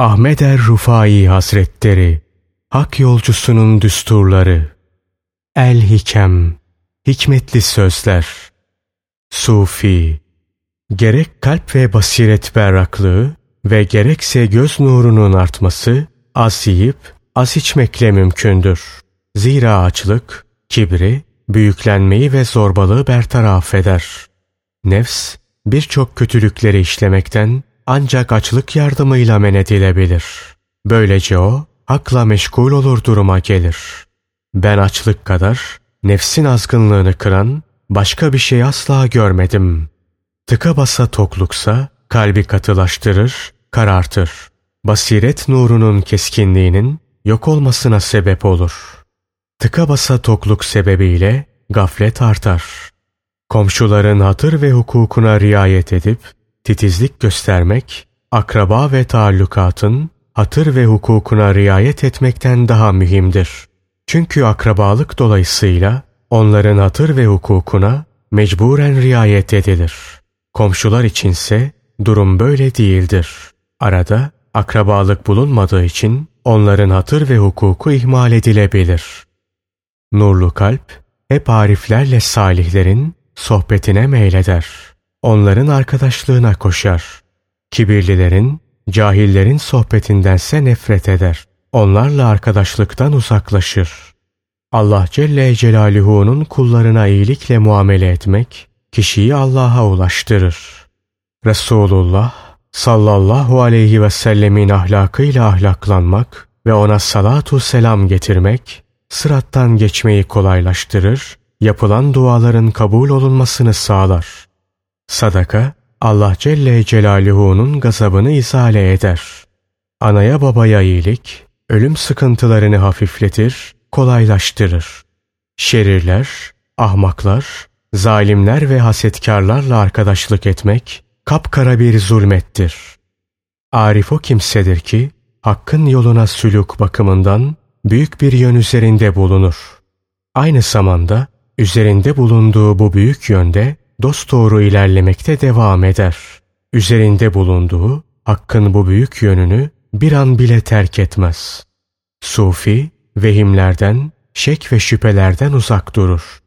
Ahmet er Rufai Hazretleri Hak yolcusunun düsturları El Hikem Hikmetli sözler Sufi Gerek kalp ve basiret berraklığı ve gerekse göz nurunun artması az yiyip az içmekle mümkündür. Zira açlık, kibri, büyüklenmeyi ve zorbalığı bertaraf eder. Nefs, birçok kötülükleri işlemekten ancak açlık yardımıyla men edilebilir. Böylece o, hakla meşgul olur duruma gelir. Ben açlık kadar, nefsin azgınlığını kıran başka bir şey asla görmedim. Tıka basa tokluksa, kalbi katılaştırır, karartır. Basiret nurunun keskinliğinin yok olmasına sebep olur. Tıka basa tokluk sebebiyle gaflet artar. Komşuların hatır ve hukukuna riayet edip titizlik göstermek, akraba ve taallukatın hatır ve hukukuna riayet etmekten daha mühimdir. Çünkü akrabalık dolayısıyla onların hatır ve hukukuna mecburen riayet edilir. Komşular içinse durum böyle değildir. Arada akrabalık bulunmadığı için onların hatır ve hukuku ihmal edilebilir. Nurlu kalp hep ariflerle salihlerin sohbetine meyleder. Onların arkadaşlığına koşar. Kibirlilerin, cahillerin sohbetindense nefret eder. Onlarla arkadaşlıktan uzaklaşır. Allah Celle Celaluhu'nun kullarına iyilikle muamele etmek, kişiyi Allah'a ulaştırır. Resulullah sallallahu aleyhi ve sellemin ahlakıyla ahlaklanmak ve ona salatu selam getirmek, sırattan geçmeyi kolaylaştırır, yapılan duaların kabul olunmasını sağlar. Sadaka, Allah Celle Celaluhu'nun gazabını izale eder. Anaya babaya iyilik, ölüm sıkıntılarını hafifletir, kolaylaştırır. Şerirler, ahmaklar, zalimler ve hasetkarlarla arkadaşlık etmek, kapkara bir zulmettir. Arif o kimsedir ki, hakkın yoluna sülük bakımından büyük bir yön üzerinde bulunur. Aynı zamanda üzerinde bulunduğu bu büyük yönde dosdoğru ilerlemekte devam eder. Üzerinde bulunduğu hakkın bu büyük yönünü bir an bile terk etmez. Sufi, vehimlerden, şek ve şüphelerden uzak durur.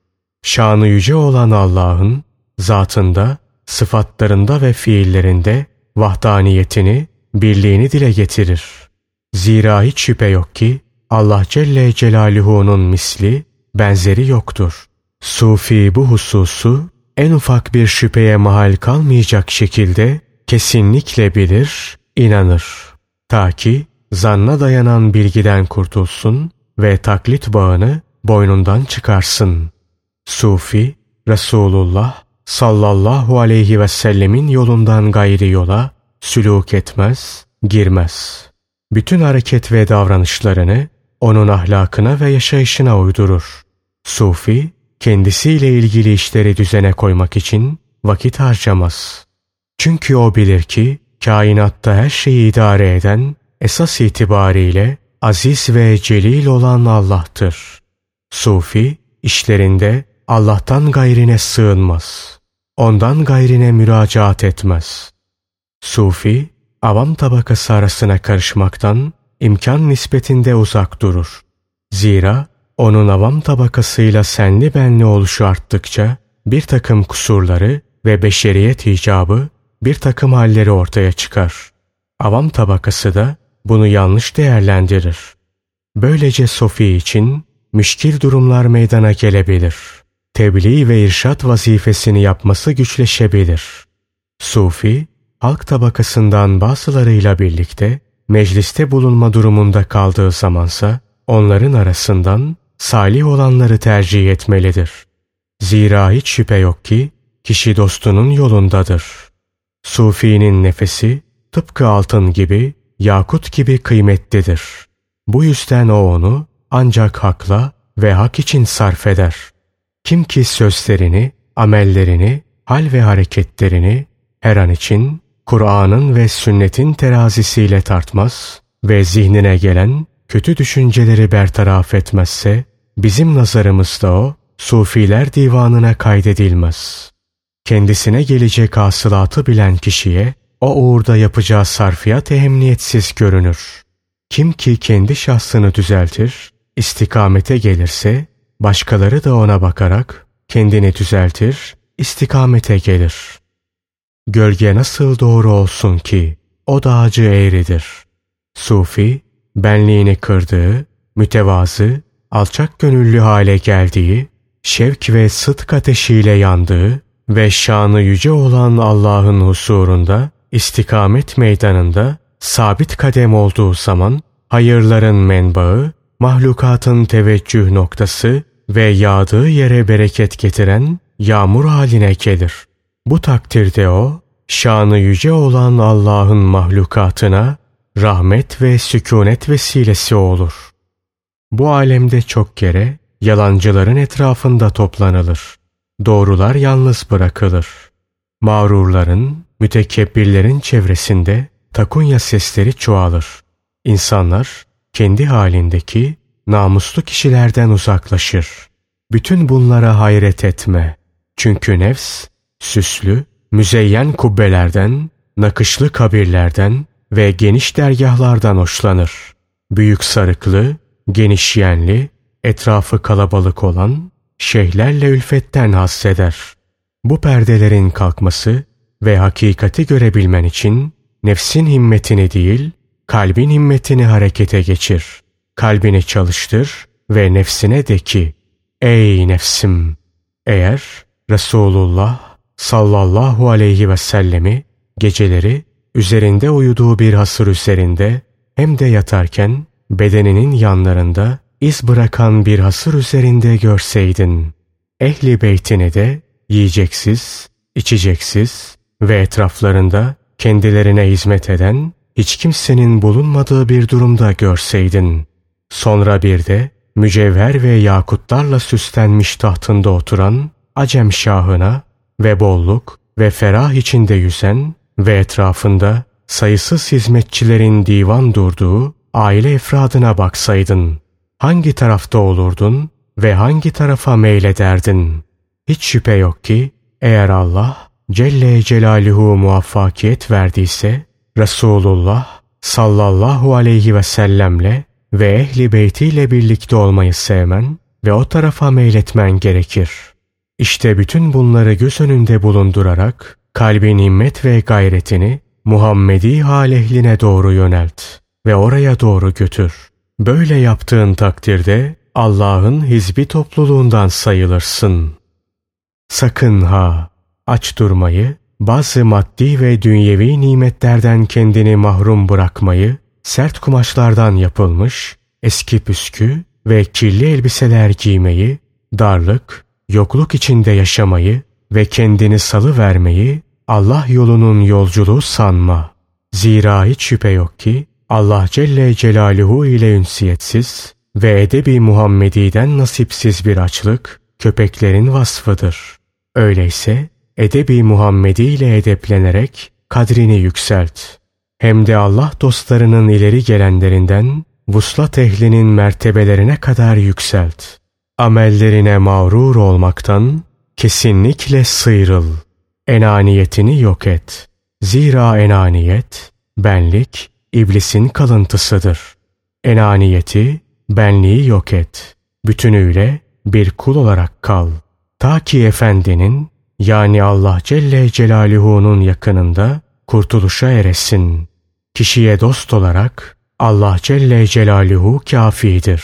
Şanı yüce olan Allah'ın zatında, sıfatlarında ve fiillerinde vahdaniyetini, birliğini dile getirir. Zira hiç şüphe yok ki Allah Celle Celaluhu'nun misli, benzeri yoktur. Sufi bu hususu en ufak bir şüpheye mahal kalmayacak şekilde kesinlikle bilir, inanır. Ta ki zanna dayanan bilgiden kurtulsun ve taklit bağını boynundan çıkarsın. Sufi, Resulullah sallallahu aleyhi ve sellemin yolundan gayri yola sülûk etmez, girmez. Bütün hareket ve davranışlarını onun ahlakına ve yaşayışına uydurur. Sufi, kendisiyle ilgili işleri düzene koymak için vakit harcamaz. Çünkü o bilir ki kainatta her şeyi idare eden esas itibariyle aziz ve celil olan Allah'tır. Sufi işlerinde Allah'tan gayrine sığınmaz. Ondan gayrine müracaat etmez. Sufi, avam tabakası arasına karışmaktan imkan nispetinde uzak durur. Zira onun avam tabakasıyla senli benli oluşu arttıkça bir takım kusurları ve beşeriyet icabı bir takım halleri ortaya çıkar. Avam tabakası da bunu yanlış değerlendirir. Böylece Sofi için müşkil durumlar meydana gelebilir. Tebliğ ve irşat vazifesini yapması güçleşebilir. Sufi, halk tabakasından bazılarıyla birlikte mecliste bulunma durumunda kaldığı zamansa onların arasından salih olanları tercih etmelidir. Zira hiç şüphe yok ki kişi dostunun yolundadır. Sufi'nin nefesi tıpkı altın gibi, yakut gibi kıymetlidir. Bu yüzden o onu ancak hakla ve hak için sarf eder. Kim ki sözlerini, amellerini, hal ve hareketlerini her an için Kur'an'ın ve sünnetin terazisiyle tartmaz ve zihnine gelen kötü düşünceleri bertaraf etmezse, bizim nazarımızda o, Sufiler divanına kaydedilmez. Kendisine gelecek hasılatı bilen kişiye, o uğurda yapacağı sarfiyat ehemmiyetsiz görünür. Kim ki kendi şahsını düzeltir, istikamete gelirse, başkaları da ona bakarak kendini düzeltir, istikamete gelir. Gölge nasıl doğru olsun ki, o dağcı eğridir. Sufi, benliğini kırdığı, mütevazı, alçak gönüllü hale geldiği, şevk ve sıdk ateşiyle yandığı ve şanı yüce olan Allah'ın husurunda, istikamet meydanında sabit kadem olduğu zaman, hayırların menbaı, mahlukatın teveccüh noktası ve yağdığı yere bereket getiren yağmur haline gelir. Bu takdirde o, şanı yüce olan Allah'ın mahlukatına rahmet ve sükunet vesilesi olur. Bu alemde çok kere yalancıların etrafında toplanılır. Doğrular yalnız bırakılır. Mağrurların, mütekebbirlerin çevresinde takunya sesleri çoğalır. İnsanlar kendi halindeki namuslu kişilerden uzaklaşır. Bütün bunlara hayret etme. Çünkü nefs, süslü, müzeyyen kubbelerden, nakışlı kabirlerden ve geniş dergahlardan hoşlanır. Büyük sarıklı, geniş yenli, etrafı kalabalık olan şeyhlerle ülfetten hasseder. Bu perdelerin kalkması ve hakikati görebilmen için nefsin himmetini değil, kalbin himmetini harekete geçir. Kalbini çalıştır ve nefsine de ki, ey nefsim! Eğer Resulullah sallallahu aleyhi ve sellemi geceleri üzerinde uyuduğu bir hasır üzerinde hem de yatarken bedeninin yanlarında iz bırakan bir hasır üzerinde görseydin, ehli beytini de yiyeceksiz, içeceksiz ve etraflarında kendilerine hizmet eden hiç kimsenin bulunmadığı bir durumda görseydin. Sonra bir de mücevher ve yakutlarla süslenmiş tahtında oturan Acem Şahına ve bolluk ve ferah içinde yüzen ve etrafında sayısız hizmetçilerin divan durduğu aile efradına baksaydın, hangi tarafta olurdun ve hangi tarafa meylederdin? Hiç şüphe yok ki eğer Allah Celle Celaluhu muvaffakiyet verdiyse Resulullah sallallahu aleyhi ve sellemle ve ehli beytiyle birlikte olmayı sevmen ve o tarafa meyletmen gerekir. İşte bütün bunları göz önünde bulundurarak kalbin himmet ve gayretini Muhammedi hal ehline doğru yönelt ve oraya doğru götür. Böyle yaptığın takdirde Allah'ın hizbi topluluğundan sayılırsın. Sakın ha aç durmayı, bazı maddi ve dünyevi nimetlerden kendini mahrum bırakmayı, sert kumaşlardan yapılmış, eski püskü ve kirli elbiseler giymeyi, darlık, yokluk içinde yaşamayı ve kendini salı vermeyi Allah yolunun yolculuğu sanma. Zira hiç şüphe yok ki Allah Celle Celaluhu ile ünsiyetsiz ve edebi Muhammedi'den nasipsiz bir açlık köpeklerin vasfıdır. Öyleyse edebi Muhammedi ile edeplenerek kadrini yükselt. Hem de Allah dostlarının ileri gelenlerinden vuslat ehlinin mertebelerine kadar yükselt. Amellerine mağrur olmaktan kesinlikle sıyrıl. Enaniyetini yok et. Zira enaniyet, benlik, iblisin kalıntısıdır. Enaniyeti, benliği yok et. Bütünüyle bir kul olarak kal. Ta ki efendinin yani Allah Celle Celaluhu'nun yakınında kurtuluşa eresin. Kişiye dost olarak Allah Celle Celaluhu kafidir.